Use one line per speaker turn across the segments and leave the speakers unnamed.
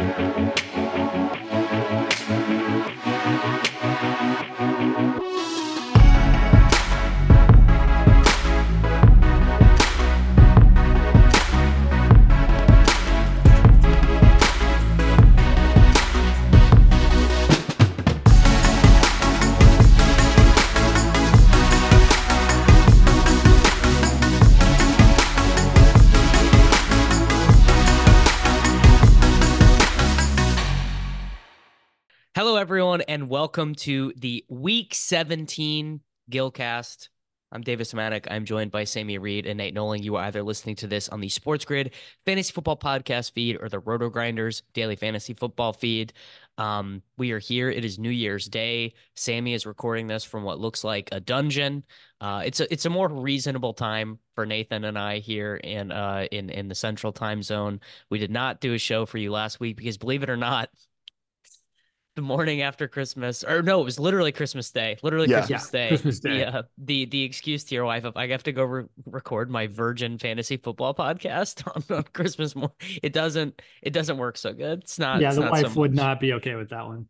Thank you.
Hello, everyone, and welcome to the Week 17 Gillcast. I'm Davis Mattek. I'm joined by Sammy Reed and Nate Nolan. You are either listening to this on the Sports Grid Fantasy Football Podcast feed or the Roto Grinders Daily Fantasy Football feed. Um, we are here. It is New Year's Day. Sammy is recording this from what looks like a dungeon. Uh, it's a it's a more reasonable time for Nathan and I here in uh in in the Central Time Zone. We did not do a show for you last week because, believe it or not, the morning after Christmas, or no, it was literally Christmas Day. Literally
Yeah.
Christmas
Yeah,
Day.
Christmas Day.
The, uh, the the excuse to your wife of I have to go re- record my Virgin Fantasy Football podcast on, on Christmas morning. It doesn't it doesn't work so good. It's not.
yeah,
it's
the
not
wife
so
would not be okay with that one.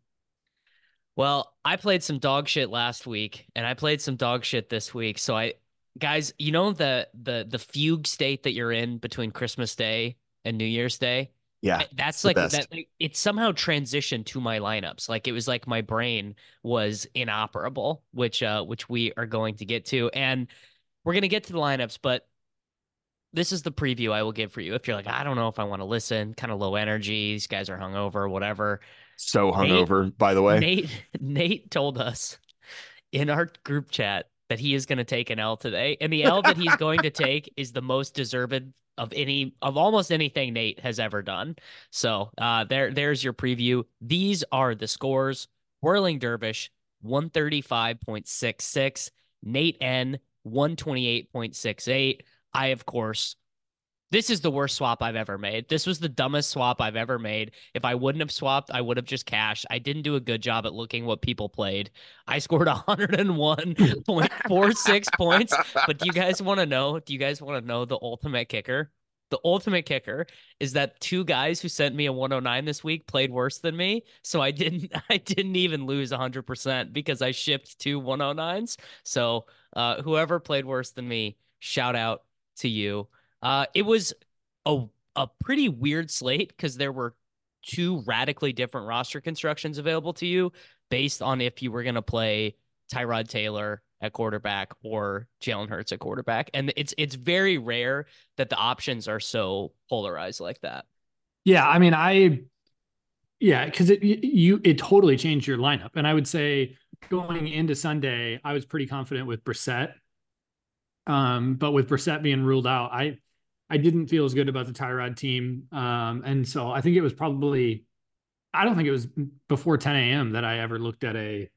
Well, I played some dog shit last week, and I played some dog shit this week. So I, guys, you know the the the fugue state that you're in between Christmas Day and New Year's Day.
Yeah.
That's like that. Like, it somehow transitioned to my lineups. Like it was like my brain was inoperable, which uh, which we are going to get to, and we're gonna get to the lineups. But this is the preview I will give for you. If you're like, I don't know if I want to listen, kind of low energy. These guys are hungover, whatever.
So
Nate-
hungover, by the way.
Nate Nate told us in our group chat that he is going to take an L today, and the L that he's going to take is the most deserved of any of almost anything Nate has ever done. So uh, there there's your preview. These are the scores: Whirling Dervish one thirty five point six six, Nate N one twenty eight point six eight. I of course. This is the worst swap I've ever made. This was the dumbest swap I've ever made. If I wouldn't have swapped, I would have just cashed. I didn't do a good job at looking what people played. I scored 101.46 points. But do you guys want to know? Do you guys want to know the ultimate kicker? The ultimate kicker is that two guys who sent me a 109 this week played worse than me. So I didn't I didn't even lose 100% because I shipped two 109s. So uh, whoever played worse than me, shout out to you. Uh, it was a a pretty weird slate because there were two radically different roster constructions available to you based on if you were going to play Tyrod Taylor at quarterback or Jalen Hurts at quarterback. And it's it's very rare that the options are so polarized like that.
Yeah, I mean, I, yeah, because it you it totally changed your lineup, and I would say going into Sunday, I was pretty confident with Brissett. Um, but with Brissett being ruled out, I I didn't feel as good about the Tyrod team. Um, and so I think it was probably, I don't think it was before 10 a.m. that I ever looked at a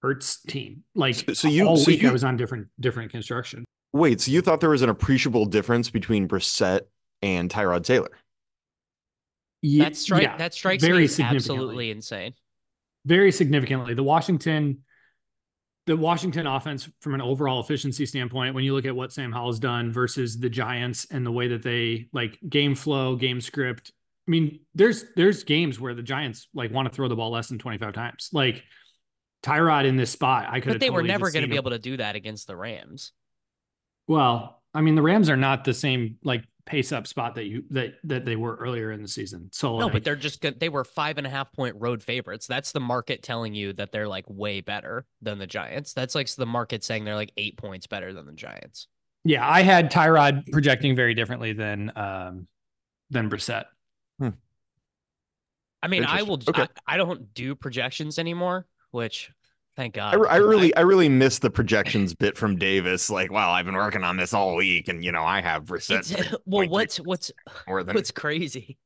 Hurts team. Like
So- so you-
all
so
week
you-
I was on different different construction.
Wait, so you thought there was an appreciable difference between Brissett and Tyrod Taylor?
Ye-
That strike
yeah,
that strikes
very
me as absolutely insane.
very significantly. The Washington, the Washington offense, from an overall efficiency standpoint, when you look at what Sam Howell's done versus the Giants and the way that they like game flow, game script. I mean, there's there's games where the Giants like want to throw the ball less than 25 times. Like Tyrod in this spot, I could.
But they were never going to be able to do that against the Rams.
Well, I mean, the Rams are not the same like pace up spot that you that that they were earlier in the season. So
No,
like,
but they're just good. They were five and a half point road favorites. That's the market telling you that they're like way better than the Giants. That's like the market saying they're like eight points better than the Giants.
yeah, I had Tyrod projecting very differently than um than Brissett.
I mean, I will.
Interesting. Okay.
I, I don't do projections anymore, which thank God.
I, I really, I really missed the projections bit from Davis. Like, wow, I've been working on this all week, and you know, I have.
It's, well, what's what's
more than
what's crazy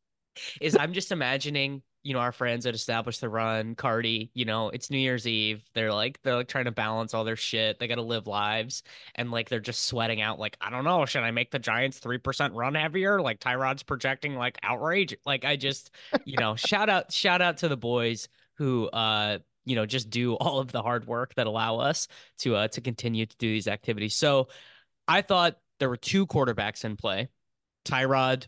is I'm just imagining, you know, our friends that established the run, Cardi, you know, it's New Year's Eve. They're like they're like trying to balance all their shit. They gotta live lives. And like they're just sweating out, like, I don't know, should I make the Giants three percent run heavier? Like Tyrod's projecting like outrage. Like I just, you know, shout out, shout out to the boys who uh you know just do all of the hard work that allow us to uh to continue to do these activities. So I thought there were two quarterbacks in play. Tyrod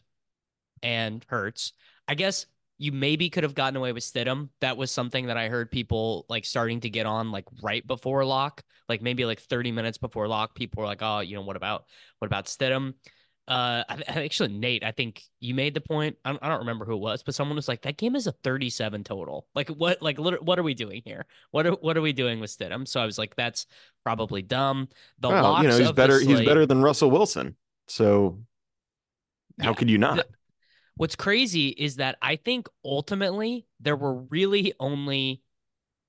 and Hurts. I guess you maybe could have gotten away with Stidham. That was something that I heard people like starting to get on like right before lock, like maybe like 30 minutes before lock. People were like, "Oh, you know, what about what about Stidham?" Uh, actually, Nate, I think you made the point. I don't, I don't remember who it was, but someone was like, "That game is a 37 total. Like, what? Like, what are we doing here? What are what are we doing with Stidham?" So I was like, "That's probably dumb." The
well,
locks
you know, he's better. He's better than Russell Wilson. So how
Yeah.
could you not?
The- What's crazy is that I think ultimately there were really only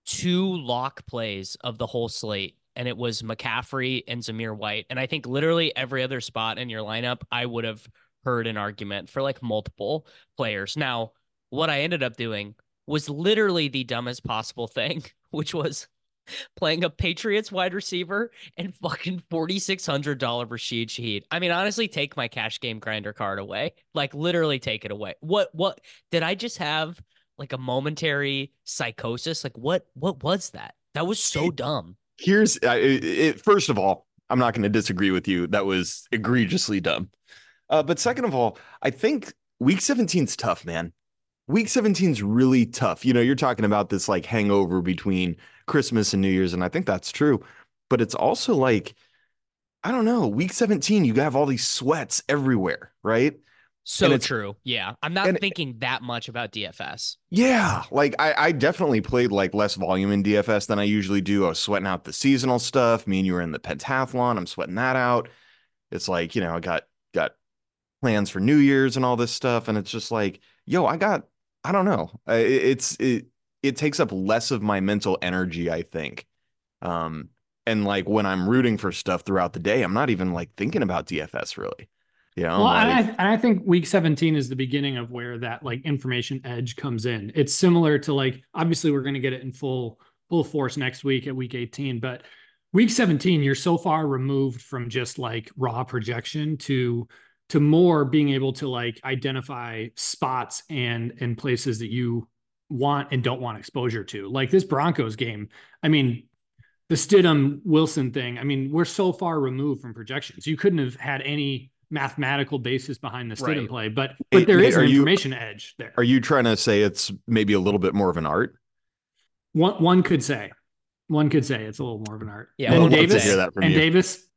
two lock plays of the whole slate, and it was McCaffrey and Zamir White. And I think literally every other spot in your lineup, I would have heard an argument for like multiple players. Now, what I ended up doing was literally the dumbest possible thing, which was playing a Patriots wide receiver and fucking forty six hundred dollar Rashid Shaheed. I mean, honestly, take my cash game grinder card away. Like literally take it away. What what did I just have like a momentary psychosis? Like what what was that? That was so dumb.
Here's it, it, first of all, I'm not going to disagree with you. That was egregiously dumb. Uh, but second of all, I think week 17 is tough, man. Week 17 is really tough. You know, you're talking about this like hangover between Christmas and New Year's, and I think that's true. But it's also like, I don't know, week 17, you have all these sweats everywhere, right?
So true. Yeah. I'm not thinking that much about DFS.
Yeah, like I, I definitely played like less volume in DFS than I usually do. I was sweating out the seasonal stuff. Me and you were in the pentathlon. I'm sweating that out. It's like, you know, I got got plans for New Year's and all this stuff. And it's just like, yo, I got, I don't know. It- It's it it takes up less of my mental energy, I think. Um, and like when I'm rooting for stuff throughout the day, I'm not even like thinking about DFS really. Know,
Well, and, I, and I think week 17 is the beginning of where that like information edge comes in. It's similar to like obviously we're going to get it in full full force next week at week 18, but week 17 you're so far removed from just like raw projection to to more being able to like identify spots and and places that you want and don't want exposure to. Like this Broncos game, I mean, the Stidham Wilson thing. I mean, we're so far removed from projections. You couldn't have had any mathematical basis behind the Stidham
Right.
play, but
Hey,
but there
Nate,
is an
are you-
information edge there.
are you trying to say it's maybe a little bit more of an art?
One one could say, one could say it's a little more of an art.
Yeah,
and
one could
Davis
say.
Hear that from
and
you.
Davis.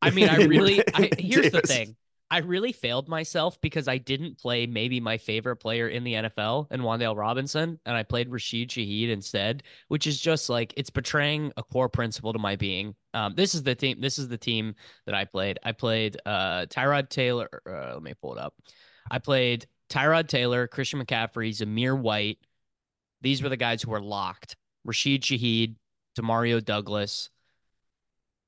I mean, I really I, here's the thing. I really failed myself because I didn't play maybe my favorite player in the NFL and Wan'Dale Robinson, and I played Rashid Shaheed instead, which is just like it's betraying a core principle to my being. Um, this is the team. This is the team that I played. I played uh, Tyrod Taylor. Uh, let me pull it up. I played Tyrod Taylor, Christian McCaffrey, Zamir White. These were the guys who were locked. Rashid Shaheed, Demario Douglas,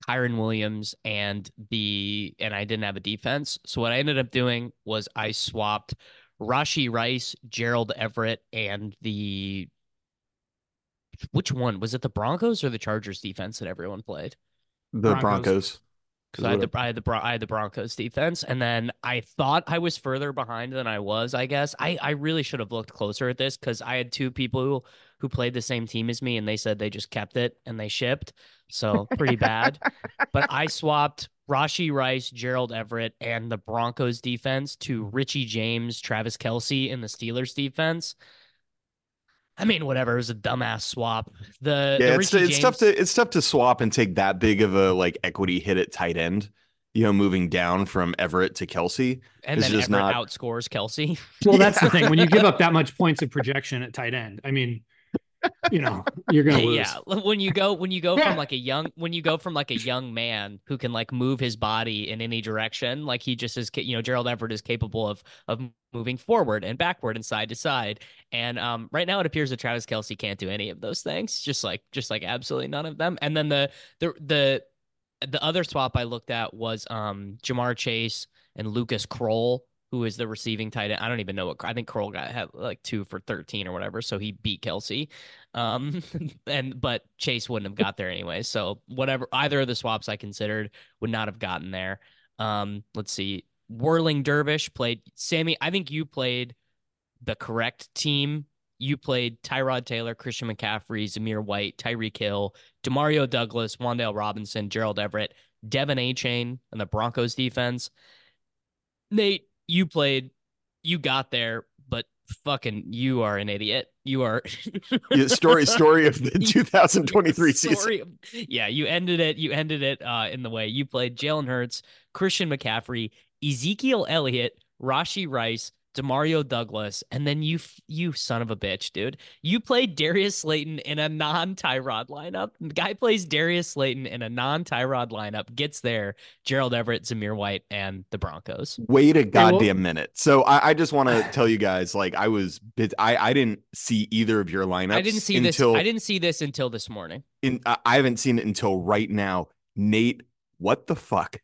Kyren Williams and the and I didn't have a defense. So what I ended up doing was I swapped Rashee Rice, Gerald Everett, and the which one was it? The Broncos or the Chargers defense that everyone played?
The
Broncos.
Because I had, the, I, had the, I had the Broncos defense, and then I thought I was further behind than I was. I guess I, I really should have looked closer at this because I had two people who, who played the same team as me, and they said they just kept it and they shipped, so pretty bad. But I swapped Rashee Rice, Gerald Everett, and the Broncos defense to Richie James, Travis Kelce, in the Steelers defense. I mean, whatever. It was a dumbass swap. The
Yeah,
the
it's,
Richie
it's tough to it's tough to swap and take that big of a like equity hit at tight end. You know, moving down from Everett to Kelce.
and
it's
then
just
Everett
not-
outscores Kelce.
Well, that's the thing. When you give up that much points of projection at tight end, I mean, you know, you're gonna lose.
yeah when you go when you go from like a young when you go from like a young man who can like move his body in any direction like he just is you know gerald everett is capable of of moving forward and backward and side to side. And um right now it appears that travis kelce can't do any of those things just like just like absolutely none of them. And then the the the the other swap i looked at was um ja'marr chase and lucas krull who is the receiving tight end. I don't even know what I think Krull got had like two for 13 or whatever. So he beat Kelce. Um, and but Chase wouldn't have got there anyway. So whatever, either of the swaps I considered would not have gotten there. Um, let's see. Whirling Dervish played Sammy. I think you played the correct team. You played Tyrod Taylor, Christian McCaffrey, Zamir White, Tyreek Hill, Demario Douglas, Wan'Dale Robinson, Gerald Everett, De'Von Achane, and the Broncos defense. Nate, you played, you got there, but fucking, you are an idiot. You are
Yeah, story story of the 2023.
Story of- Yeah, you ended it. You ended it uh, in the way you played Jalen Hurts, Christian McCaffrey, Ezekiel Elliott, Rashee Rice, Demario Douglas, and then you, you son of a bitch, dude. You played Darius Slayton in a non-Tyrod lineup. The guy plays Darius Slayton in a non-Tyrod lineup. Gets there, Gerald Everett, Zamir White, and the Broncos.
Wait a
well-
goddamn minute. So I, I just want to tell you guys, like I was, I I didn't see either of your lineups.
I didn't see
until
this. I didn't see this until this morning.
In, I I haven't seen it until right now. Nate, what the fuck?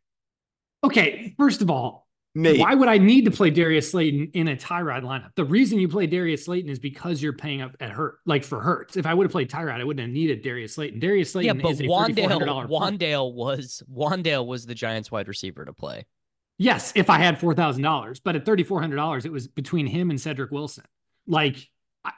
Okay, first of all,
Nate,
why would I need to play Darius Slayton in a Tyrod lineup? The reason you play Darius Slayton is because you're paying up at Hurt, like for Hurts. If I would have played Tyrod, I wouldn't have needed Darius Slayton. Darius Slayton,
Yeah,
Slayton
but
is a
Wan'Dale, Wan'Dale was Wan'Dale was the Giants' wide receiver to play.
Yes, if I had four thousand dollars, but at thirty four hundred dollars, it was between him and Cedric Wilson. Like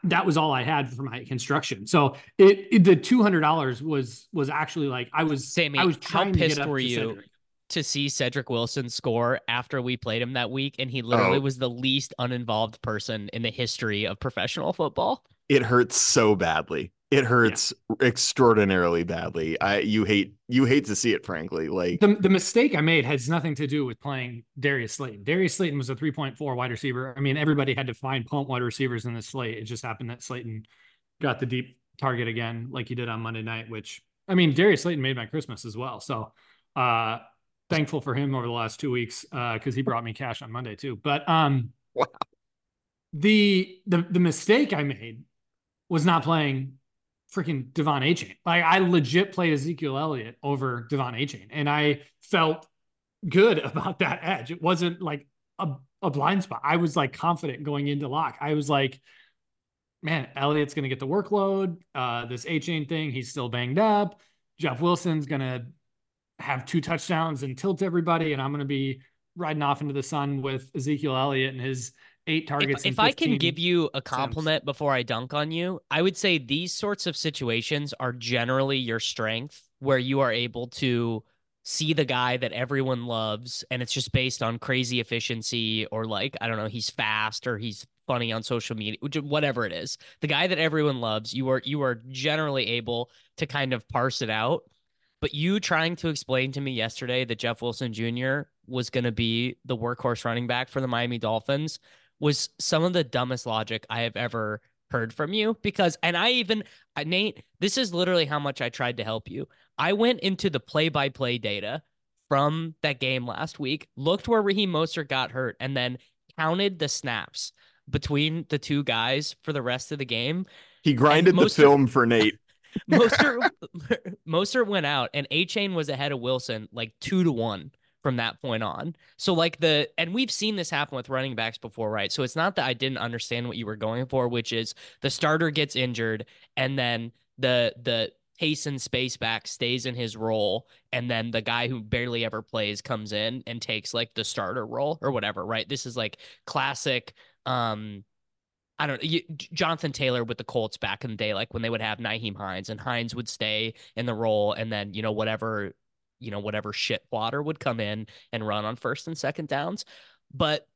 that was all I had for my construction. So it, it- the two hundred dollars was was actually like I was
Sammy,
I was
how
trying to get
pissed
up
were
to
you?
Cedric.
To see Cedric Wilson score after we played him that week, and he literally
Oh.
was the least uninvolved person in the history of professional football.
it hurts so badly. It hurts extraordinarily badly. I you hate you hate to see it, frankly. Like
The, the mistake I made has nothing to do with playing Darius Slayton. Darius Slayton was a 3.4 wide receiver. I mean, everybody had to find punt wide receivers in this slate. It just happened that Slayton got the deep target again, like he did on Monday night, which I mean, Darius Slayton made my Christmas as well. So uh thankful for him over the last two weeks uh because he brought me cash on Monday too. But um
Wow.
the the the mistake I made was not playing freaking De'Von Achane. Like I legit played Ezekiel Elliott over De'Von Achane, and I felt good about that edge. It wasn't like a, a blind spot. I was like confident going into lock. I was like, man, Elliott's gonna get the workload. Uh, this Achane thing, he's still banged up. Jeff Wilson's gonna have two touchdowns and tilt everybody, and I'm gonna be riding off into the sun with Ezekiel Elliott and his eight targets.
If, if I can give you a compliment before I dunk on you, I would say these sorts of situations are generally your strength, where you are able to see the guy that everyone loves, and it's just based on crazy efficiency or like I don't know, he's fast or he's funny on social media, whatever it is. The guy that everyone loves, you are you are generally able to kind of parse it out. But you trying to explain to me yesterday that Jeff Wilson Jr. was going to be the workhorse running back for the Miami Dolphins was some of the dumbest logic I have ever heard from you because and I even uh, Nate this is literally how much I tried to help you. I went into the play-by-play data from that game last week, looked where Raheem Mostert got hurt and then counted the snaps between the two guys for the rest of the game.
he grinded the film for Nate.
Mostert Mostert went out and Achane was ahead of Wilson like two to one from that point on. So like the and we've seen this happen with running backs before, right? So it's not that I didn't understand what you were going for, which is the starter gets injured and then the the Taysom Spaceback stays in his role, and then the guy who barely ever plays comes in and takes like the starter role or whatever, right? This is like classic. Um, I don't know, Jonathan Taylor with the Colts back in the day, like when they would have Nyheim Hines and Hines would stay in the role, and then you know whatever, you know whatever shit water would come in and run on first and second downs, but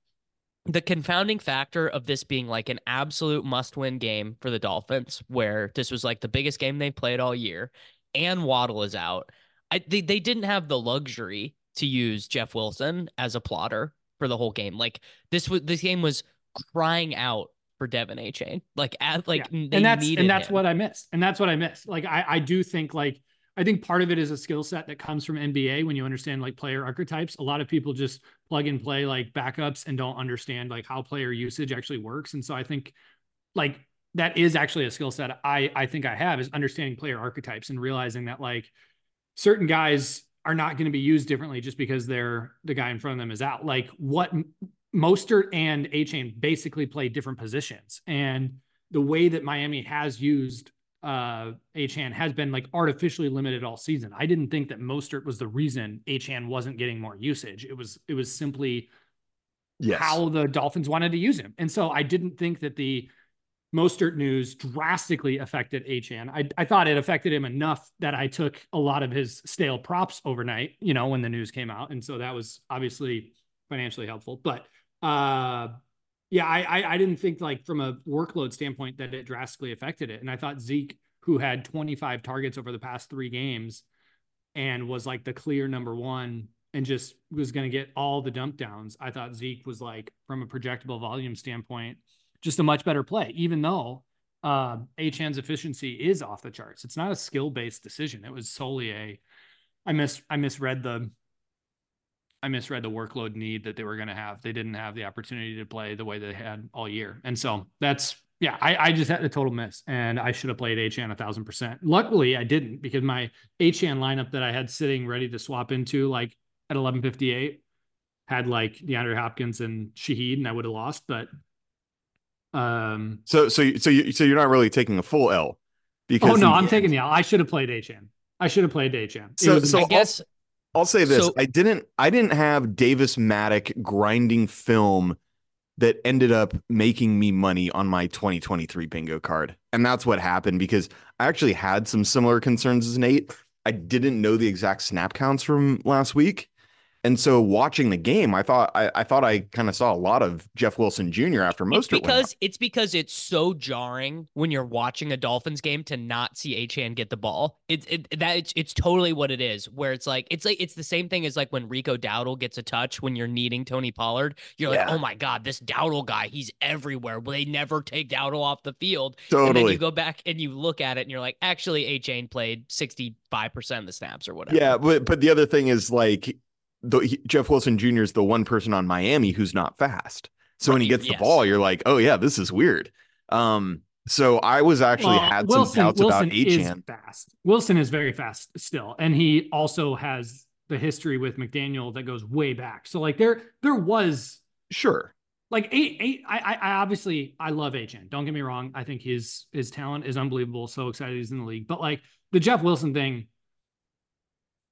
the confounding factor of this being like an absolute must win game for the Dolphins, where this was like the biggest game they played all year, and Waddle is out. I, they, they didn't have the luxury to use Jeff Wilson as a plotter for the whole game. Like this was this game was crying out for De'Von Achane. Like at like
yeah. and that's and that's him. what I missed. And that's what I missed. Like I I do think like I think part of it is a skill set that comes from NBA when you understand like player archetypes. A lot of people just plug and play like backups and don't understand like how player usage actually works. And so I think like that is actually a skill set I I think I have is understanding player archetypes and realizing that like certain guys are not going to be used differently just because they're the guy in front of them is out. Like what Mostert and Achane basically play different positions. And the way that Miami has used uh Achane has been like artificially limited all season. I didn't think that Mostert was the reason Achane wasn't getting more usage. It was it was simply yes. how the Dolphins wanted to use him. And so I didn't think that the Mostert news drastically affected Achane. I, I thought it affected him enough that I took a lot of his stale props overnight, you know, when the news came out. And so that was obviously financially helpful. But uh yeah, I, I, I didn't think like from a workload standpoint that it drastically affected it. And I thought Zeke, who had 25 targets over the past three games and was like the clear number one and just was going to get all the dump downs. I thought Zeke was like from a projectable volume standpoint, just a much better play, even though uh Achane's efficiency is off the charts. It's not a skill based decision. It was solely a I miss I misread the I misread the workload need that they were going to have. They didn't have the opportunity to play the way they had all year. And so that's, yeah, I, I just had a total miss and I should have played Achane a thousand percent. Luckily I didn't because my Achane lineup that I had sitting ready to swap into like at 1158 had like DeAndre Hopkins and Shaheed and I would have lost, but um
so so so you so you're not really taking a full L
because oh no i'm end... taking the L I should have played Achane I should have played Achane
so so I guess I'll say this: so, I didn't I didn't have Davis Mattek grinding film that ended up making me money on my 2023 bingo card. And that's what happened because I actually had some similar concerns as Nate. I didn't know the exact snap counts from last week. And so watching the game, I thought I, I thought I kind of saw a lot of Jeff Wilson Jr. after most
it's because it's because it's so jarring when you're watching a Dolphins game to not see Achane get the ball. It's it, that it's, it's totally what it is. Where it's like it's like it's the same thing as like when Rico Dowdle gets a touch when you're needing Tony Pollard. You're like, yeah. oh my god, this Dowdle guy, he's everywhere. Well, they never take Dowdle off the field. Totally. And then you go back and you look at it and you're like, actually, Achane played sixty five percent of the snaps or whatever.
Yeah, but but the other thing is like the, he, Jeff Wilson Jr. is the one person on Miami who's not fast. So right, when he gets yes. the ball, you're like, oh yeah, this is weird. Um, so I was actually well, had Wilson, some doubts Wilson about Achane.
Fast. Wilson is very fast still, and he also has the history with McDaniel that goes way back. So like there, there was
sure
like eight, eight. I, I obviously I love Achane. Don't get me wrong. I think his his talent is unbelievable. So excited he's in the league. But like the Jeff Wilson thing,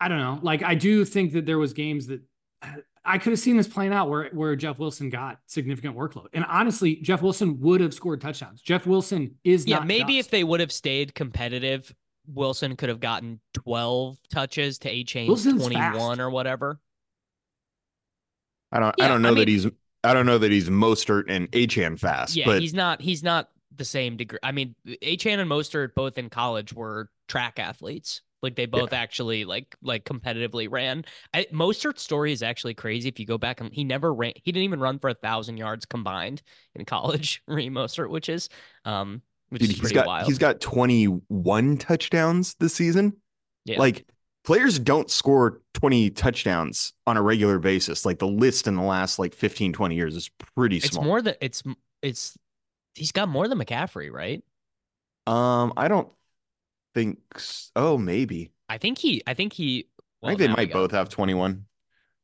I don't know. Like I do think that there was games that I could have seen this playing out where where Jeff Wilson got significant workload. And honestly, Jeff Wilson would have scored touchdowns. Jeff Wilson is
yeah. maybe if they would have stayed competitive, Wilson could have gotten twelve touches to Achane's twenty one or whatever.
I don't. Yeah, I don't know I mean, that he's. I don't know that he's Mostert and Achane fast.
Yeah,
but...
he's not. He's not the same degree. I mean, Achane and Mostert both in college were track athletes. Like they both yeah. actually like like competitively ran. I, Mostert's story is actually crazy. If you go back and he never ran, he didn't even run for a thousand yards combined in college. Reem Mostert, which is um, which Dude, is
he's got
wild.
he's got twenty one touchdowns this season.
Yeah.
Like players don't score 20 touchdowns on a regular basis. Like the list in the last like 15, 20 years is pretty small.
It's more than it's it's he's got more than McCaffrey, right?
Um, I don't think oh maybe.
I think he I think he
well, I think they might both have 21.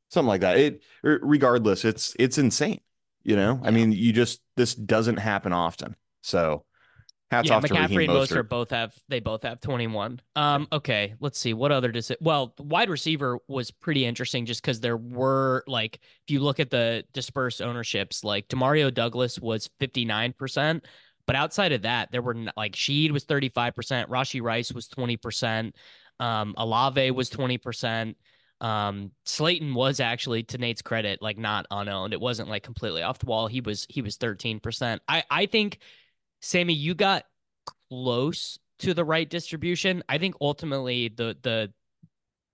Something like that. It regardless, it's it's insane. You know, yeah. I mean, you just this doesn't happen often. So Hats
yeah,
off to
McCaffrey and
Mostert.
Both have they both have 21. Um, okay, let's see what other does it. Well, wide receiver was pretty interesting just because there were like if you look at the dispersed ownerships, like Demario Douglas was 59 percent, but outside of that, there were like Sheed was 35 percent, Rashee Rice was 20 percent, um, Olave was 20 percent. Um, Slayton was actually, to Nate's credit, like not unowned. It wasn't like completely off the wall. He was he was 13 percent. I I think Sammy, you got close to the right distribution. I think ultimately the the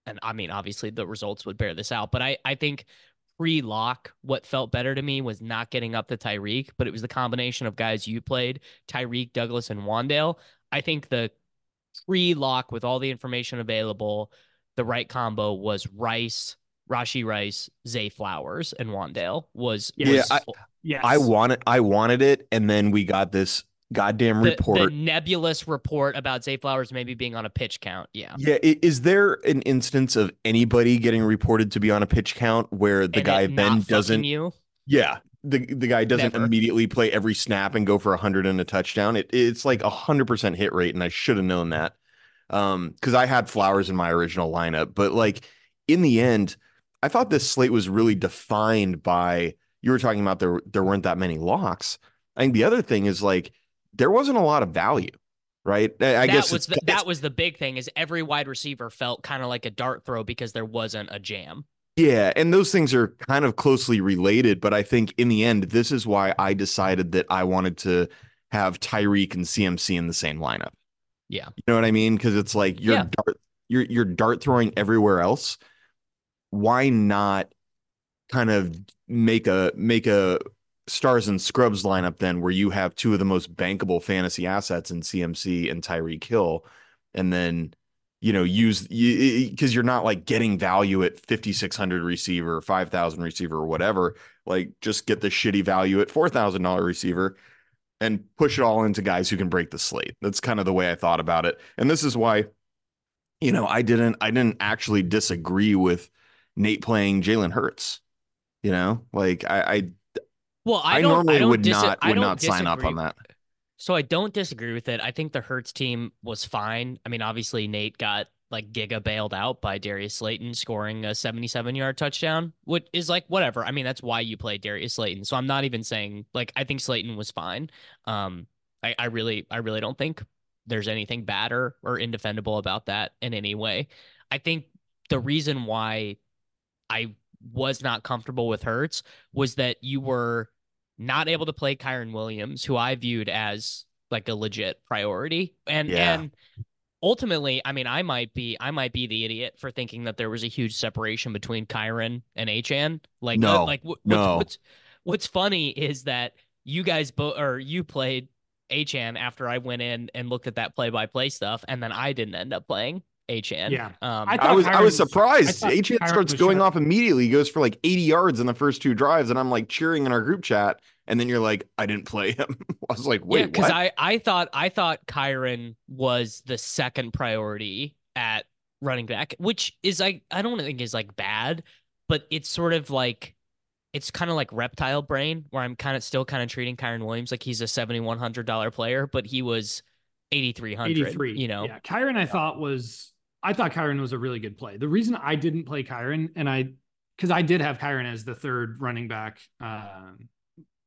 and I mean obviously the results would bear this out, but I I think pre-lock what felt better to me was not getting up to Tyreek, but it was the combination of guys you played, Tyreek, Douglas, and Wan'Dale. I think the pre-lock with all the information available, the right combo was Rice, Rashi Rice, Zay Flowers, and Wan'Dale was,
Yeah,
was
I-
Yes.
I wanted I wanted it, and then we got this goddamn
the,
report.
the nebulous report about Zay Flowers maybe being on a pitch count. Yeah.
Yeah, is there an instance of anybody getting reported to be on a pitch count where the
And
guy then doesn't?
you.
Yeah, the the guy doesn't
Never.
immediately play every snap and go for a hundred and a touchdown. It it's like a hundred percent hit rate, and I should have known that. Um, because I had Flowers in my original lineup, but like in the end, I thought this slate was really defined by you were talking about there there weren't that many locks. I think the other thing is like there wasn't a lot of value, right? I,
that
guess
was the, that was the big thing is every wide receiver felt kind of like a dart throw because there wasn't a jam.
Yeah, and those things are kind of closely related, but I think in the end, this is why I decided that I wanted to have Tyreek and CMC in the same lineup.
Yeah.
You know what I mean? Because it's like you're
Yeah.
dart you're you're dart throwing everywhere else. Why not kind of make a make a stars and scrubs lineup then where you have two of the most bankable fantasy assets in CMC and Tyreek Hill, and then you know use you because you're not like getting value at 5600 receiver 5000 receiver or whatever like just get the shitty value at $4000 receiver and push it all into guys who can break the slate. That's kind of the way i thought about it. And this is why you know i didn't i didn't actually disagree with nate playing jalen hurts you know? Like i i,
Well, I,
I,
don't,
normally
I don't
would
dis-
not would not sign up on that
So I don't disagree with it. I think the Hurts team was fine. I mean, obviously Nate got like giga bailed out by Darius Slayton scoring a 77 yard touchdown, which is like whatever. I mean, that's why you play Darius Slayton. So I'm not even saying like I think Slayton was fine. Um, I, I really, I really don't think there's anything bad or, or indefendable about that in any way. I think the reason why I was not comfortable with Hurts was that you were not able to play Kyren Williams, who I viewed as like a legit priority. And
Yeah.
and ultimately, I mean, I might be I might be the idiot for thinking that there was a huge separation between Kyren and Achane. Like
No,
uh, like what's,
no.
what's what's funny is that you guys both or you played Achane after I went in and looked at that play by play stuff, and then I didn't end up playing Achane.
Yeah.
Um,
I
I was I
Kyren
was
was-
surprised.
I thought Achane
starts going
sharp.
off immediately. He goes for like 80 yards in the first two drives, and I'm like cheering in our group chat. And then you're like, I didn't play him. I was like, wait,
yeah, because
what?
I I thought I thought Kyren was the second priority at running back, which is like I don't think is like bad, but it's sort of like it's kind of like reptile brain where I'm kind of still kind of treating Kyren Williams like he's a seventy one hundred dollar player, but he was eighty three hundred.
83.
You know,
Yeah. Kyren, I thought was, I thought Kyren was a really good play. The reason I didn't play Kyren, and I, because I did have Kyren as the third running back, um,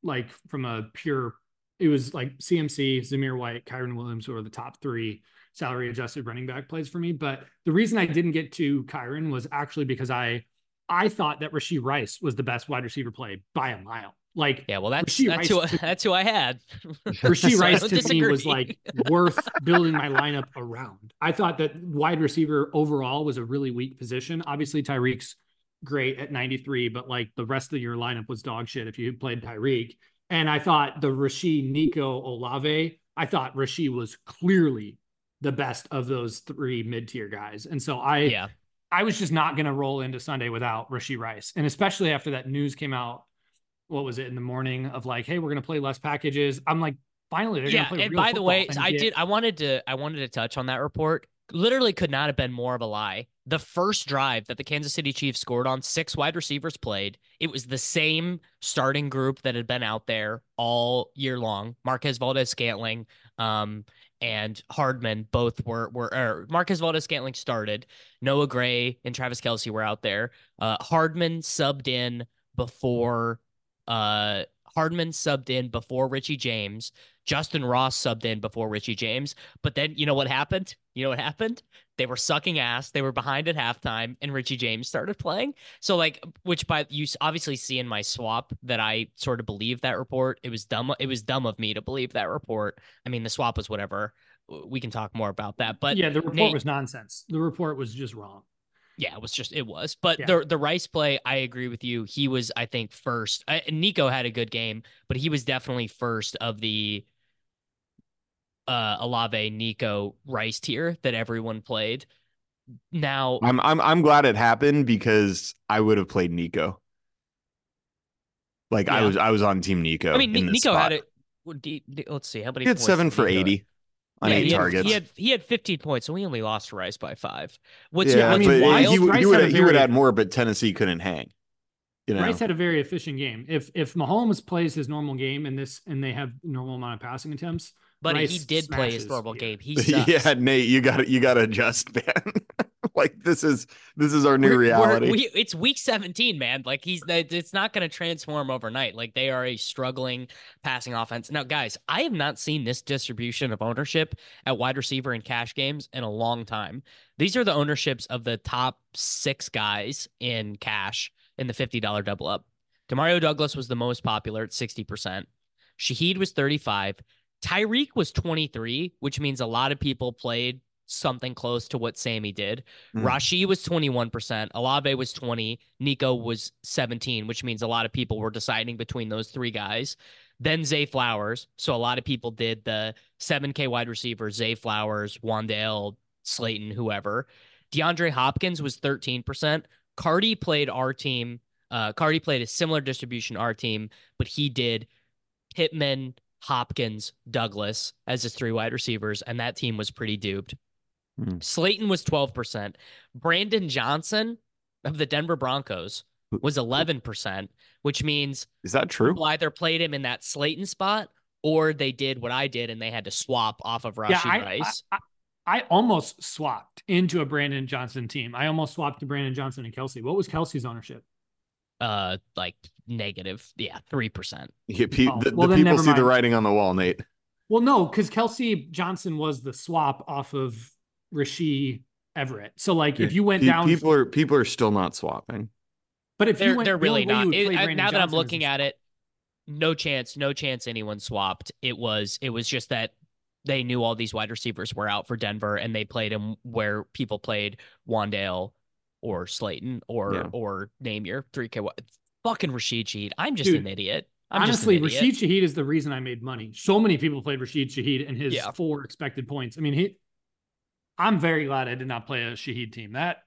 like from a pure, it was like CMC, Zamir White, Kyren Williams were the top three salary adjusted running back plays for me. But the reason I didn't get to Kyren was actually because I, I thought that Rasheed Rice was the best wide receiver play by a mile. Like,
yeah. Well, that's that's who
Rice took-
that's who I had.
Rasheed
So I
Rice
don't
to me was like worth building my lineup around. I thought that wide receiver overall was a really weak position. Obviously, Tyreek's great at 93, but like the rest of your lineup was dog shit if you played Tyreek. And I thought the Rasheed, Nico, Olave, I thought Rasheed was clearly the best of those three mid tier guys. And so I,
yeah.
I was just not going to roll into Sunday without Rasheed Rice. And especially after that news came out, what was it in the morning of like, hey, we're going to play less packages. I'm like, finally, they're
yeah
going to play
and by the way i
get-
did i wanted to i wanted to touch on that report literally could not have been more of a lie the first drive that the Kansas City Chiefs scored on, six wide receivers played. It was the same starting group that had been out there all year long. Marquez Valdes Scantling um, and Hardman both were were or Marquez Valdes Scantling started. Noah Gray and Travis Kelce were out there. Uh, Hardman subbed in before uh, Hardman subbed in before Richie James. Justyn Ross subbed in before Richie James. But then you know what happened? You know what happened? They were sucking ass. They were behind at halftime, and Richie James started playing. So like, which by you obviously see in my swap that I sort of believe that report. It was dumb. It was dumb of me to believe that report. I mean, the swap was whatever. We can talk more about that. But
yeah, the report Nate, was nonsense. The report was just wrong.
Yeah, it was just it was. But yeah. the the Rice play, I agree with you. He was, I think, first. I, Nico had a good game, but he was definitely first of the uh Olave Nico Rice tier that everyone played. Now
I'm I'm I'm glad it happened because I would have played Nico. Like yeah. I was I was on team Nico.
I mean Nico spot. had it. Let's see how many.
He had seven for eighty on yeah, eight
he
targets.
Had, he had he had 15 points, so we only lost to Rice by five. What's
yeah,
I mean, wild?
He, he would he would add more, but Tennessee couldn't hang. You know?
Rice had a very efficient game. If if Mahomes plays his normal game and this and they have normal amount of passing attempts,
but
Rice
he did
smashes,
play his normal
yeah.
game. He
yeah, Nate, you got to you got to adjust, man. like this is this is our new
we're,
reality.
We're, we, it's week 17, man. Like he's it's not going to transform overnight. Like they are a struggling passing offense. Now, guys, I have not seen this distribution of ownership at wide receiver in cash games in a long time. These are the ownerships of the top six guys in cash in the $50 double up. Demario Douglas was the most popular at 60%. Shaheed was 35. Tyreek was 23, which means a lot of people played something close to what Sammy did. Mm. Rashee was 21%, Olave was 20, Nico was 17, which means a lot of people were deciding between those three guys. Then Zay Flowers. So a lot of people did the 7K wide receiver, Zay Flowers, Wan'Dale, Slayton, whoever. DeAndre Hopkins was 13%. Cardi played our team. Uh, Cardi played a similar distribution our team, but he did Pittman, Hopkins, Douglas as his three wide receivers, and that team was pretty duped. Mm. Slayton was 12%. Brandon Johnson of the Denver Broncos was 11%, which means
Is that true?
People either played him in that Slayton spot or they did what I did and they had to swap off of Rashee yeah, I, Rice.
I, I, I, almost swapped into a Brandon Johnson team. I almost swapped to Brandon Johnson and Kelce. What was Kelce's ownership?
Uh, like negative, yeah, three percent.
Yeah, pe- oh, the, well, the people see mind. the writing on the wall, Nate.
Well, no, because Kelce Johnson was the swap off of Rasheed Everett. So like if you went down
people are people are still not swapping.
But if they're, went, they're really not. It, now Johnson that I'm looking at it, no chance, no chance anyone swapped. It was it was just that they knew all these wide receivers were out for Denver and they played him where people played Wan'Dale or Slayton or yeah. or name your 3K fucking Rashid Shaheed. I'm just Dude, an idiot. I'm
honestly,
idiot.
Rashid Shaheed is the reason I made money. So many people played Rashid Shaheed and his yeah. four expected points. I mean, he I'm very glad I did not play a Shaheed team. That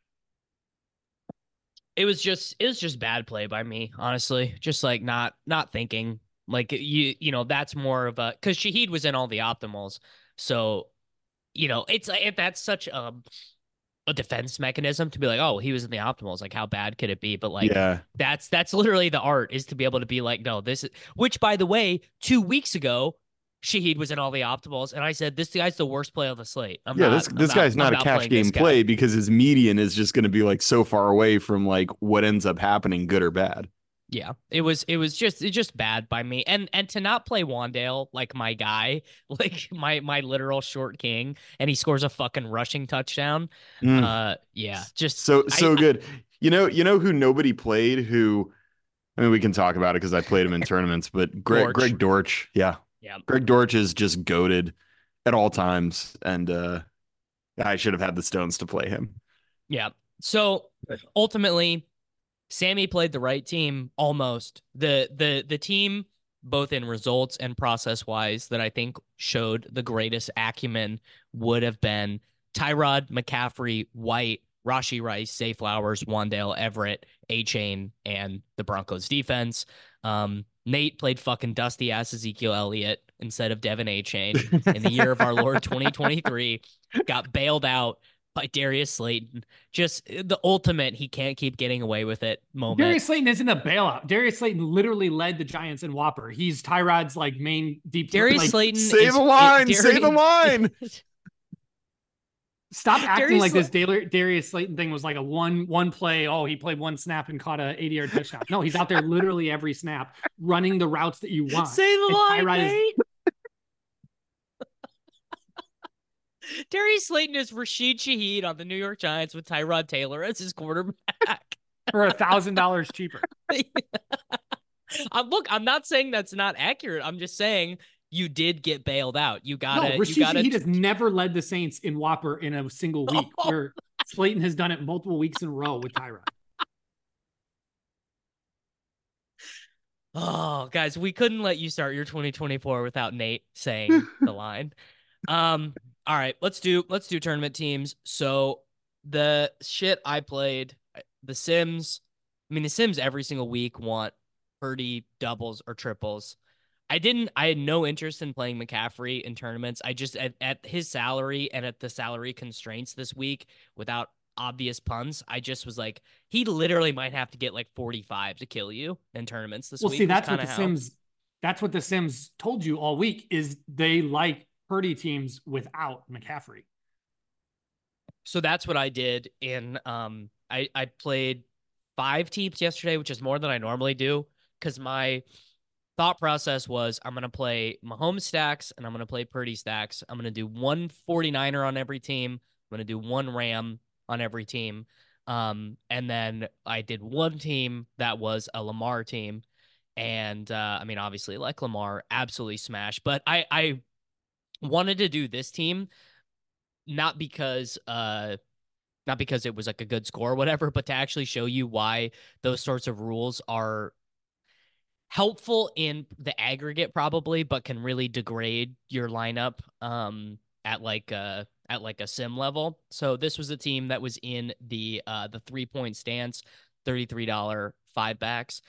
it was just it was just bad play by me, honestly. Just like not not thinking. Like you you know, that's more of a because Shaheed was in all the optimals. So, you know, it's like that's such a a defense mechanism to be like, oh, he was in the optimals. Like, how bad could it be? But like,
yeah,
that's that's literally the art is to be able to be like, no, this is. Which, by the way, two weeks ago, Shaheed was in all the optimals, and I said this guy's the worst play on the slate. I'm
yeah,
not,
this this guy's not, not a cash game play because his median is just going to be like so far away from like what ends up happening, good or bad.
Yeah, it was it was just it just bad by me, and and to not play Wan'Dale like my guy, like my my literal short king, and he scores a fucking rushing touchdown. Mm. Uh, yeah, just
so so I, good. I, you know, you know who nobody played. Who, I mean, we can talk about it because I played him in tournaments. But Greg Dortch. Greg Dortch, yeah,
yeah.
Greg Dortch is just goaded at all times. And uh I should have had the stones to play him.
Yeah. So ultimately, Sammy played the right team almost. The the the team both in results and process wise that I think showed the greatest acumen would have been Tyrod, McCaffrey, White, Rashee Rice, Zay Flowers, Wan'Dale, Everett, Achane, and the Broncos defense. Um, Nate played fucking dusty ass Ezekiel Elliott instead of De'Von Achane in the year of our Lord 2023. Got bailed out by Darius Slayton. Just uh, the ultimate, he can't keep getting away with it moment.
Darius Slayton isn't a bailout. Darius Slayton literally led the Giants in WOPR. He's Tyrod's like main deep.
Darius
like,
Slayton
Save
is,
a line,
Darius,
save a line.
Stop acting
Darius
like this Darius, Darius Slayton thing was like a one one play. Oh, he played one snap and caught a 80 yard touchdown. No, he's out there literally every snap running the routes that you want.
Say the
And
line,
Tyrod is-
Darius Slayton is Rashid Shaheed on the New York Giants with Tyrod Taylor as his quarterback.
for a thousand dollars cheaper.
I'm, look, I'm not saying that's not accurate. I'm just saying you did get bailed out. You got it.
no,
you gotta.
Shaheed has never led the Saints in WOPR in a single week.
Oh.
Where Slayton has done it multiple weeks in a row with Tyrod.
Oh, guys, we couldn't let you start your 2024 without Nate saying the line. Um, all right, let's do let's do tournament teams. So the shit I played, the Sims. I mean, the Sims every single week want Purdy doubles or triples. I didn't. I had no interest in playing McCaffrey in tournaments. I just at, at his salary and at the salary constraints this week, without obvious puns, I just was like, he literally might have to get like 45 to kill you in tournaments this
Well,
week.
Well,
see,
that's what the
how-
Sims. That's what the Sims told you all week. Is they like Purdy teams without McCaffrey.
So that's what I did and um I I played five teams yesterday, which is more than I normally do cuz my thought process was I'm going to play Mahomes stacks and I'm going to play Purdy stacks. I'm going to do one 49er on every team. I'm going to do one Ram on every team. Um and then I did one team that was a Lamar team and uh I mean obviously like Lamar absolutely smashed, but I I wanted to do this team not because uh not because it was like a good score or whatever, but to actually show you why those sorts of rules are helpful in the aggregate probably, but can really degrade your lineup um at like uh at like a sim level. So this was a team that was in the uh the three point stance, $33 five backs.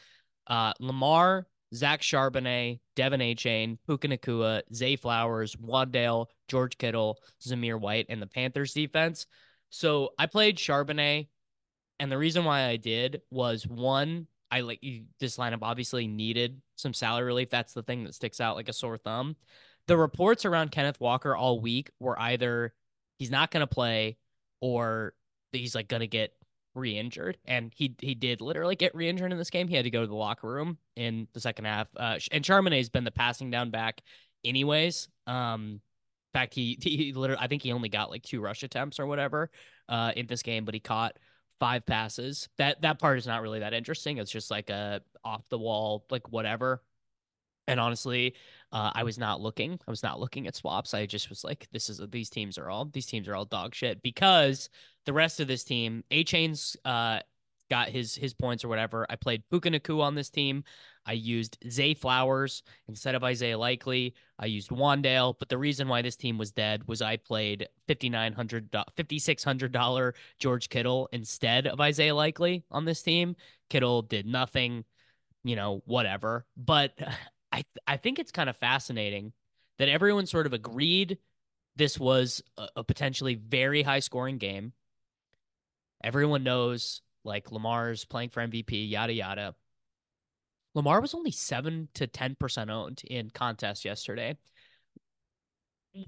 Uh Lamar, Zach Charbonnet, De'Von Achane, Puka Nacua, Zay Flowers, Wan'Dale, George Kittle, Zamir White, and the Panthers defense. So I played Charbonnet, and the reason why I did was one, I like this lineup obviously needed some salary relief. That's the thing that sticks out like a sore thumb. The reports around Kenneth Walker all week were either he's not going to play or he's like going to get re-injured and he he did literally get re-injured in this game he had to go to the locker room in the second half uh and Charbonnet's been the passing down back anyways um in fact he he literally I think he only got like two rush attempts or whatever uh in this game but he caught five passes that that part is not really that interesting it's just like a off the wall like whatever and honestly, uh, I was not looking. I was not looking at swaps. I just was like, this is these teams are all these teams are all dog shit because the rest of this team, Achane's uh got his his points or whatever. I played Puka on this team. I used Zay Flowers instead of Isaiah Likely. I used Wan'Dale, but the reason why this team was dead was I played $5,900, $5,600 George Kittle instead of Isaiah Likely on this team. Kittle did nothing, you know, whatever. But I I think it's kind of fascinating that everyone sort of agreed this was a, a potentially very high scoring game. Everyone knows like Lamar's playing for MVP, yada yada. Lamar was only seven to ten percent owned in contest yesterday,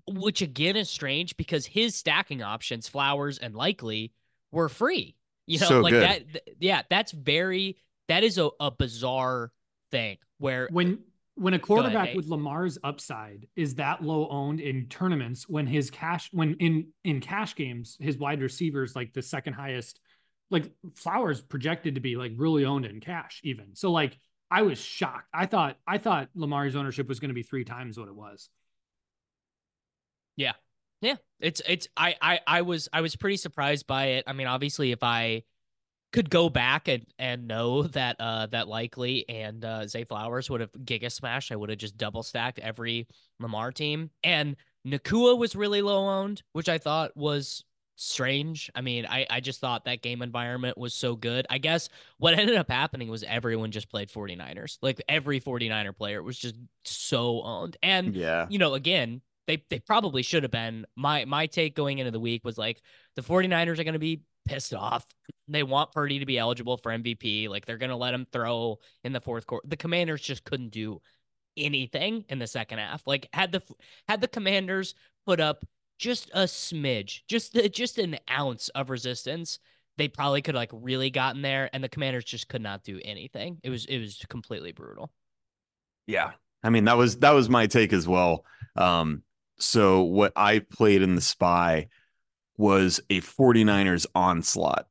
which again is strange because his stacking options, Flowers and Likely, were free. You know,
So
like
good.
that. th- yeah, that's very. That is a, a bizarre thing where
When when a quarterback
Nate.
with Lamar's upside is that low owned in tournaments, when his cash when in in cash games, his wide receivers like the second highest, like Flowers projected to be like really owned in cash even. So like I was shocked. I thought I thought Lamar's ownership was going to be three times what it was.
Yeah. Yeah. It's it's I I I was I was pretty surprised by it. I mean, obviously if I could go back and and know that uh that likely and uh Zay Flowers would have giga smashed, I would have just double stacked every Lamar team. And Nacua was really low owned, which I thought was strange. I mean, I I just thought that game environment was so good. I guess what ended up happening was everyone just played 49ers. Like every 49er player was just so owned. And
Yeah.
you know, again, they they probably should have been. My my take going into the week was like The 49ers are going to be pissed off. They want Purdy to be eligible for MVP. Like they're going to let him throw in the fourth quarter. The Commanders just couldn't do anything in the second half. Like had the had the Commanders put up just a smidge, just the, just an ounce of resistance, they probably could like really gotten there and the Commanders just could not do anything. It was it was completely brutal.
Yeah. I mean, that was that was my take as well. Um so what I played in the spy was a 49ers onslaught.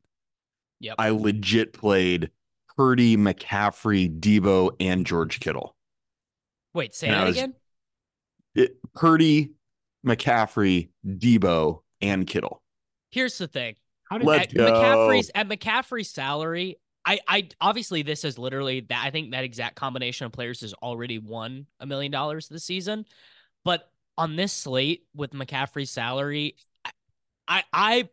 Yep.
I legit played Purdy, McCaffrey, Debo, and George Kittle.
Wait, say
And
that
was-
again?
It, Purdy, McCaffrey, Debo, and Kittle.
Here's the thing.
How did
Let's
at
go.
McCaffrey's at McCaffrey's salary, I I obviously this is literally that I think that exact combination of players has already won a million dollars this season. But on this slate with McCaffrey's salary, I, I I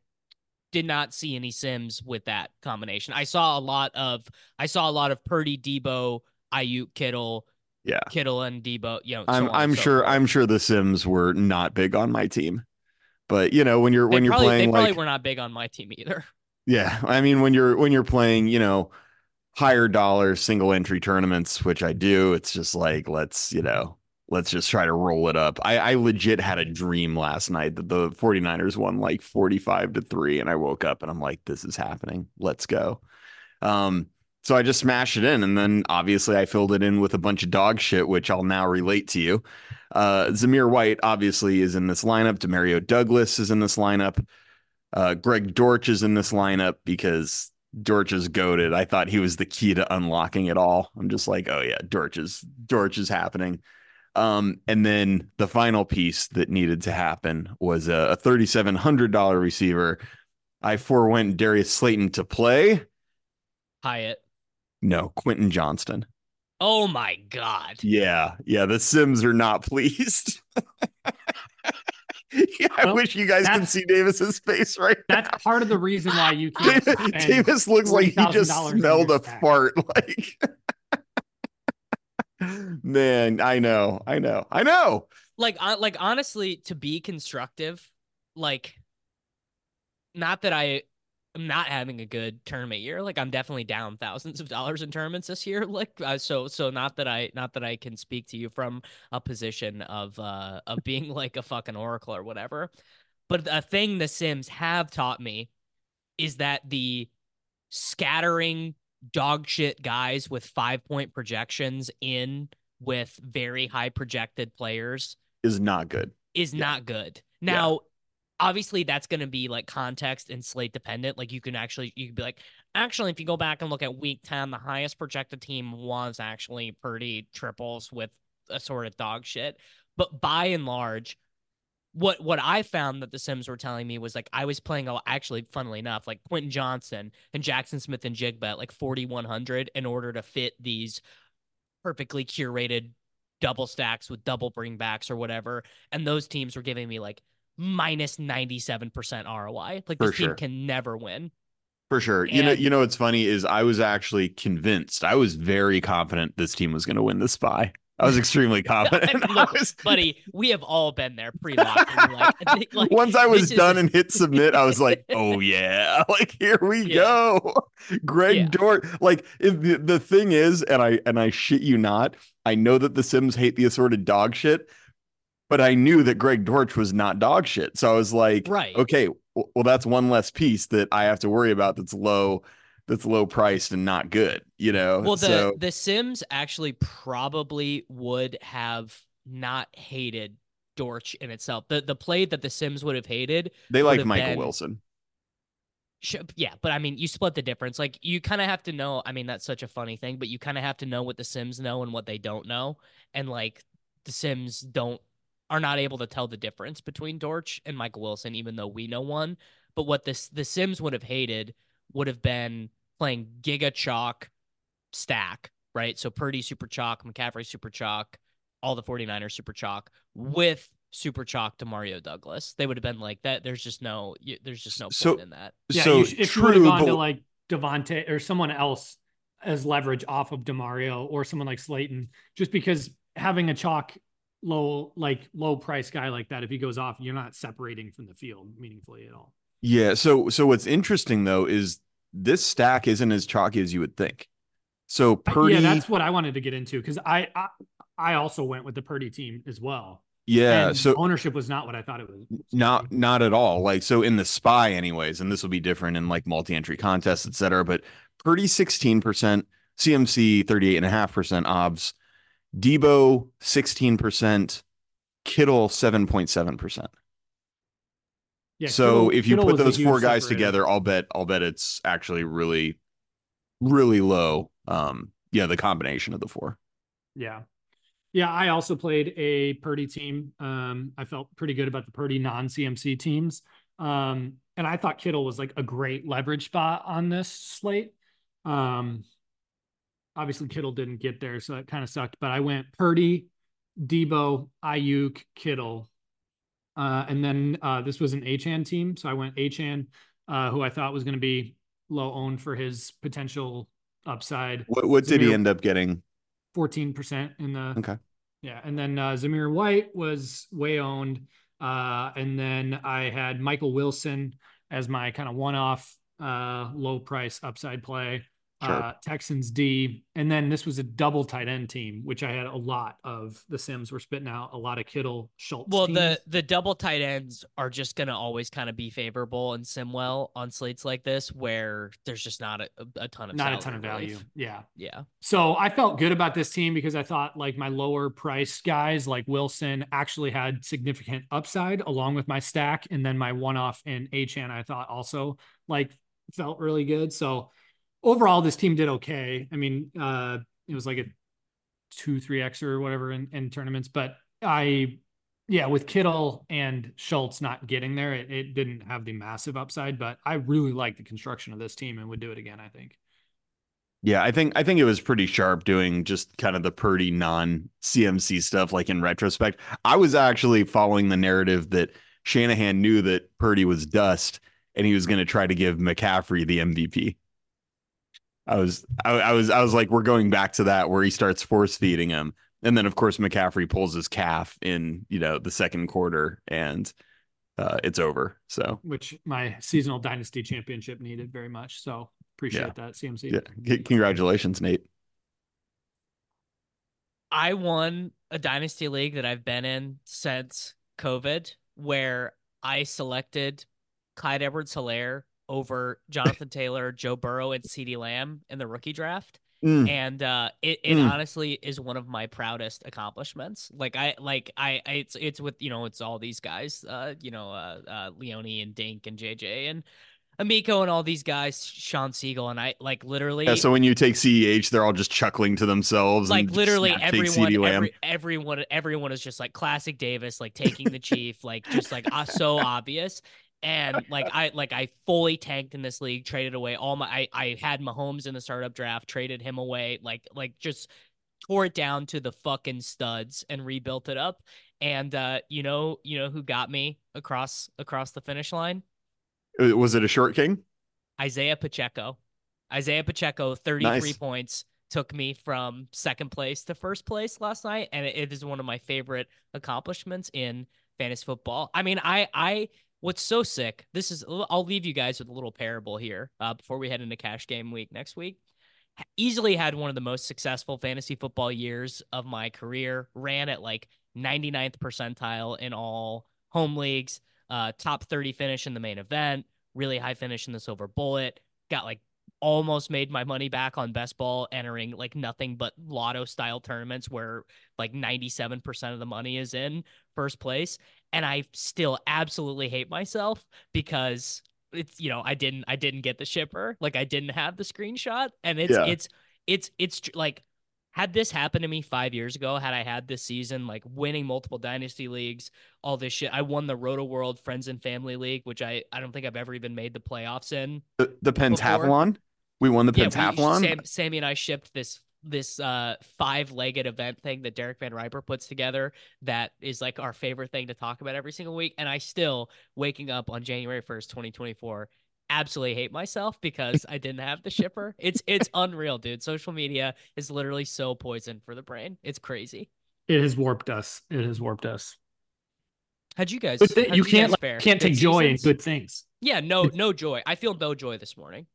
did not see any Sims with that combination. I saw a lot of I saw a lot of Purdy, Debo, Aiyuk, Kittle,
Yeah.
Kittle, and Debo. You know,
I'm I'm
so
sure. I'm sure the Sims were not big on my team. But you know, when you're
They
when you're
probably,
playing
they probably
like
were not big on my team either.
Yeah, I mean when you're when you're playing, you know, higher dollar single entry tournaments, which I do, it's just like let's, you know, let's just try to roll it up. I I legit had a dream last night that the 49ers won like 45 to 3 and I woke up and I'm like this is happening. Let's go. Um so I just smashed it in and then obviously I filled it in with a bunch of dog shit which I'll now relate to you. Uh Zamir White obviously is in this lineup, Demario Douglas is in this lineup. Uh, Greg Dortch is in this lineup because Dortch is goaded. I thought he was the key to unlocking it all. I'm just like, oh yeah, Dortch is Dortch is happening. Um, and then the final piece that needed to happen was a, a $3,700 receiver. I forewent Darius Slayton to play.
Hyatt.
No, Quentin Johnston.
Oh my god.
Yeah, yeah, the Sims are not pleased. yeah, I
Well,
wish you guys could see Davis's face right
That's part of the reason why you can't
Davis, Davis looks like he just smelled a
stack.
fart. Like, man, I know, I know, I know.
like uh, like honestly to be constructive like not that i am not having a good tournament year like i'm definitely down thousands of dollars in tournaments this year like uh, so so not that i not that i can speak to you from a position of uh of being like a fucking oracle or whatever but a thing the sims have taught me is that the scattering dog shit guys with five point projections in with very high projected players
Is not good.
is
Yeah.
not good. Now, obviously, that's going to be like context and slate dependent. Like you can actually, you could be like, actually, if you go back and look at week 10, the highest projected team was actually Purdy triples with a sort of dog shit. But by and large, what what I found that the Sims were telling me was like I was playing a actually funnily enough like Quentin Johnston and Jaxon Smith-Njigba at like 4100 in order to fit these perfectly curated double stacks with double bringbacks or whatever and those teams were giving me like minus 97% ROI like
For
this
sure.
team can never win
For sure. You know, you know what's funny is I was actually convinced. I was very confident this team was going to win the spy. I was extremely confident.
Look,
was-
buddy we have all been there pre-lock like, like
Once I was
this is-
done and hit submit, I was like, "Oh yeah, like here we
Yeah.
go." Greg
Yeah.
Dort. Like the, the thing is, and I and I shit you not, I know that the Sims hate the assorted dog shit, but I knew that Greg Dortch was not dog shit. So I was like,
Right.
okay, well that's one less piece that I have to worry about. That's low, that's low priced and not good. You know.
Well, the
so
the Sims actually probably would have not hated Dortch in itself. The the play that the Sims would have hated,
they like Michael
been-
Wilson.
yeah, but I mean, you split the difference. Like you kind of have to know. I mean, that's such a funny thing, but you kind of have to know what the Sims know and what they don't know, and like the Sims don't are not able to tell the difference between Dortch and Michael Wilson, even though we know one. But what this the Sims would have hated would have been playing Giga Chalk stack, right? So Purdy Super Chalk, McCaffrey Super Chalk, all the 49ers Super Chalk with Super Chalk Demario Douglas. They would have been like that. There's just no, you- there's just no point
So-
in that.
Yeah,
so
you sh- if you would have
true,
gone to
but
like Devontae or someone else as leverage off of Demario or someone like Slayton, just because having a chalk low like low price guy like that, if he goes off, you're not separating from the field meaningfully at all.
Yeah. So so what's interesting though is this stack isn't as chalky as you would think. So uh, Purdy,
yeah, that's what I wanted to get into because I, I I also went with the Purdy team as well.
yeah.
And
so
ownership was not what I thought it was.
not not at all. Like so in the spy, anyways, and this will be different in like multi-entry contests, et cetera. But Purdy 16%, CMC 38.5% obs, Debo 16%, Kittle 7.7%.
Yeah,
so
Kittle-
if you
Kittle
put those four guys
separator.
together, I'll bet I'll bet it's actually really, really low. Um, yeah, the combination of the four.
Yeah. Yeah, I also played a Purdy team. Um, I felt pretty good about the Purdy non CMC teams. Um, and I thought Kittle was like a great leverage spot on this slate. Um, obviously Kittle didn't get there, so it kind of sucked. But I went Purdy, Debo, Aiyuk, Kittle. Uh, and then uh, this was an Achane team. So I went Achane, uh, who I thought was going to be low owned for his potential upside.
What what did he end up getting?
14% in the
Okay.
yeah and then uh zamir white was way owned uh and then i had michael wilson as my kind of one-off uh low price upside play
Sure.
uh texans d and then this was a double tight end team which i had a lot of the sims were spitting out a lot of kittle schultz
Well,
teams.
the the double tight ends are just gonna always kind of be favorable in sim well on slates like this, where there's just not a, a ton of
not a ton of value
relief.
yeah
Yeah,
So I felt good about this team because I thought like my lower price guys like Wilson actually had significant upside along with my stack. And then my one off in Achane, I thought also like felt really good. So overall, this team did okay. I mean, uh, it was like a two, three X or whatever in, in tournaments, but I, yeah, with Kittle and Schultz not getting there, it, it didn't have the massive upside, but I really like the construction of this team and would do it again, I think.
Yeah, I think I think it was pretty sharp doing just kind of the Purdy non CMC stuff. Like in retrospect, I was actually following the narrative that Shanahan knew that Purdy was dust, and he was going to try to give McCaffrey the MVP. I was I, I was I was like, we're going back to that where he starts force feeding him, and then of course McCaffrey pulls his calf in you know the second quarter, and uh, it's over. So
which my seasonal dynasty championship needed very much. So appreciate that CMC.
yeah, c- congratulations, Nate.
I won a dynasty league that I've been in since COVID, where I selected Clyde Edwards-Helaire over Jonathan Taylor, Joe Burrow, and CeeDee Lamb in the rookie draft.
Mm.
and uh it, it
Mm.
honestly is one of my proudest accomplishments like i like I, I it's it's with you know it's all these guys uh you know uh, uh leone and dink and jj and amico and all these guys sean siegel and i like literally
Yeah, so when you take CEH, they're all just chuckling to themselves.
like literally everyone every, everyone everyone is just like classic davis like taking the chief like just like uh, so obvious and like i like i fully tanked in this league traded away all my i, I had Mahomes in the startup draft traded him away like like just tore it down to the fucking studs and rebuilt it up and uh you know you know who got me across across the finish line
Uh, Was it a short king?
Isaiah Pacheco. Isaiah Pacheco, 33
Nice.
points, took me from second place to first place last night. And it- it is one of my favorite accomplishments in fantasy football. I mean, I, I, what's so sick, this is, I'll leave you guys with a little parable here uh, before we head into cash game week next week. Easily had one of the most successful fantasy football years of my career, ran at like 99th percentile in all home leagues, uh, top 30 finish in the main event, really high finish in the silver bullet, got like almost made my money back on best ball entering like nothing but lotto style tournaments where like 97% of the money is in first place and i still absolutely hate myself because it's you know i didn't i didn't get the shipper like i didn't have the screenshot and it's
Yeah.
it's it's it's like had this happened to me five years ago, had I had this season, like winning multiple dynasty leagues, all this shit, I won the Rotoworld Friends and Family League, which I, I don't think I've ever even made the playoffs in.
The, the pentathlon. We won the
Yeah, we-
pentathlon.
Sam, Sammy and I shipped this this uh five legged event thing that Derek VanRiper puts together that is like our favorite thing to talk about every single week. And I still waking up on January first, twenty twenty four, absolutely hate myself because I didn't have the shipper. It's it's unreal, dude. Social media is literally so poison for the brain. It's crazy.
It has warped us. It has warped us.
How'd you guys?
Good thi-
how'd
you can't
guys
like,
fare?
can't
Good
take joy in good things.
Yeah, no, no joy. I feel no joy this morning.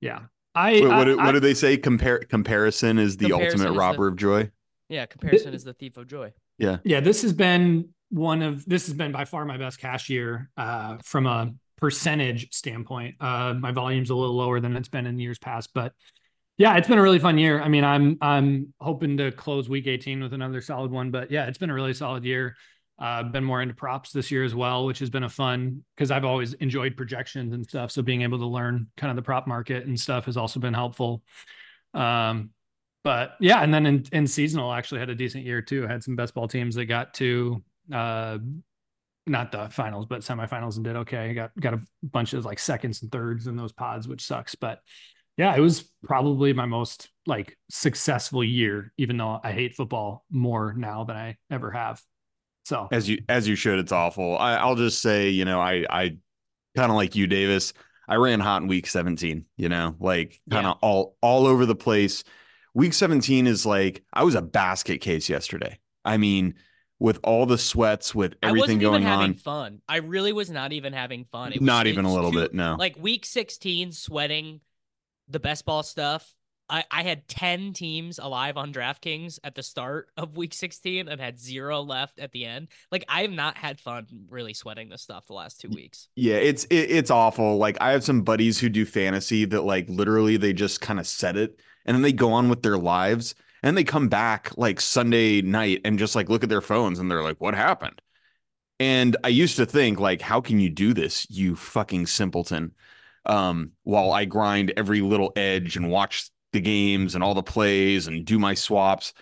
Yeah, I.
Wait, what,
I-
do- what
I-
do they say? Compare comparison is the
Comparison
ultimate
is the-
robber of joy.
Yeah, comparison is the thief of joy.
Yeah, yeah, this has been one of this has been by far my best cash year uh, from a percentage standpoint. Uh, my volume's a little lower than it's been in years past, but yeah, it's been a really fun year. I mean, I'm I'm hoping to close week 18 with another solid one, but yeah, it's been a really solid year. Uh, been more into props this year as well, which has been a fun because I've always enjoyed projections and stuff. So being able to learn kind of the prop market and stuff has also been helpful. Um, but yeah, and then in, in seasonal, actually had a decent year too. Had some best ball teams that got to uh, not the finals, but semifinals and did okay. Got got a bunch of like seconds and thirds in those pods, which sucks. But yeah, it was probably my most like successful year, even though I hate football more now than I ever have. So
As you as you should. It's awful. I, I'll just say, you know, I I kind of like you, Davis. I ran hot in week 17. You know, like kind of all all over the place. Week 17 is like I was a basket case yesterday. I mean, with all the sweats, with
I
everything going
even having
on,
fun. I really was not even having fun. It was,
not even a little
too-
bit. No,
Like week 16, sweating the best ball stuff. I, I had 10 teams alive on DraftKings at the start of week 16 and had zero left at the end. Like, I have not had fun really sweating this stuff the last two weeks.
Yeah, it's it, it's awful. Like I have some buddies who do fantasy that like literally they just kind of set it and then they go on with their lives and they come back like Sunday night and just like look at their phones and they're like, "What happened?" And I used to think like, "How can you do this, you fucking simpleton?" Um, while I grind every little edge and watch the games and all the plays and do my swaps.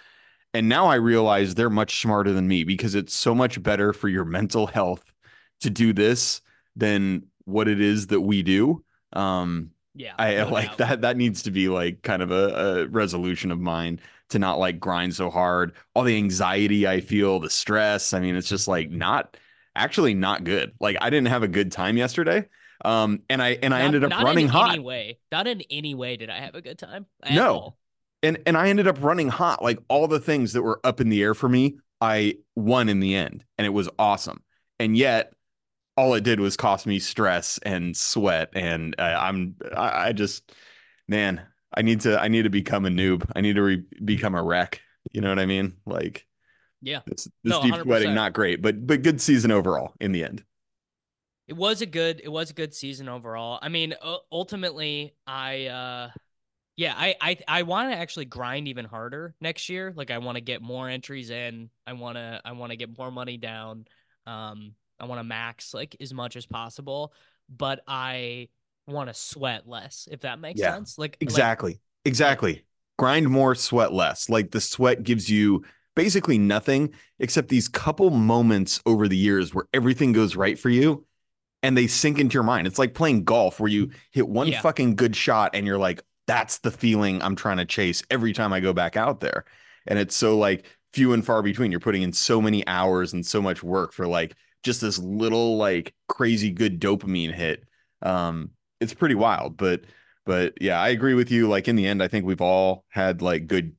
And now I realize they're much smarter than me because it's so much better for your mental health to do this than what it is that we do. Um,
Yeah.
I
no
like
doubt.
that. That needs to be like kind of a, a resolution of mine to not like grind so hard. All the anxiety I feel, the stress. I mean, it's just like not actually not good. Like I didn't have a good time yesterday. Um, and I and I
Not-
ended up
not
running
in
hot.
Any way. Not in any way did I have a good time.
No.
all.
and and I ended up running hot. Like all the things that were up in the air for me, I won in the end, and it was awesome. And yet, all it did was cost me stress and sweat. And uh, I'm I, I just man, I need to I need to become a noob. I need to re- become a wreck. You know what I mean? Like
Yeah.
this this
No,
deep sweating
100%.
not great, but but good season overall in the end.
It was a good it was a good season overall. I mean, ultimately I uh yeah, I I I want to actually grind even harder next year. Like I want to get more entries in. I want to I want to get more money down. Um I want to max like as much as possible, but I want to sweat less if that makes
Yeah,
sense. Like like,
Exactly. Exactly. Grind more, sweat less. Like the sweat gives you basically nothing except these couple moments over the years where everything goes right for you and they sink into your mind. It's like playing golf where you hit one
Yeah.
fucking good shot and you're like, that's the feeling I'm trying to chase every time I go back out there. And it's so like few and far between. You're putting in so many hours and so much work for like just this little like crazy good dopamine hit. Um, it's pretty wild, but but yeah, I agree with you. Like in the end, I think we've all had like good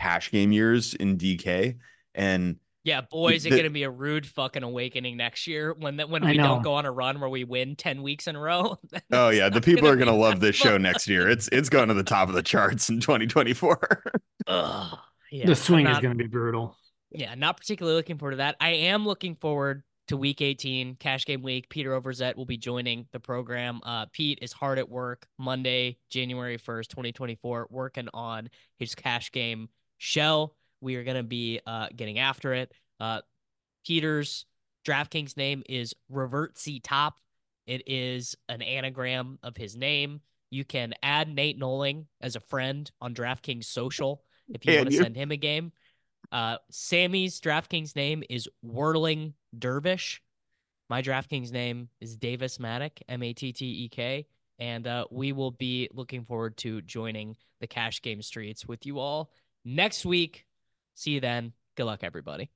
cash game years in DK. And
yeah, boy, is it gonna be a rude fucking awakening next year when that when
I
we
know.
don't go on a run where we win ten weeks in a row.
oh yeah, the
not
people are gonna love
that
this show next year. It's it's going to the top of the charts in 2024.
Ugh, yeah,
the
I'm
swing is going to be brutal.
Yeah, not particularly looking forward to that. I am looking forward to week 18, cash game week. Peter Overzet will be joining the program. Uh, Pete is hard at work Monday, January 1st, 2024, working on his cash game shell. We are going to be uh, getting after it. Uh, Peter's DraftKings name is Revert C Top. It is an anagram of his name. You can add Nate Noling as a friend on DraftKings social if you want to send him a game. Uh, Sammy's DraftKings name is Whirling Dervish. My DraftKings name is Davis Mattek, M A T T E K. And uh, we will be looking forward to joining the cash game streets with you all next week. See you then. Good luck, everybody.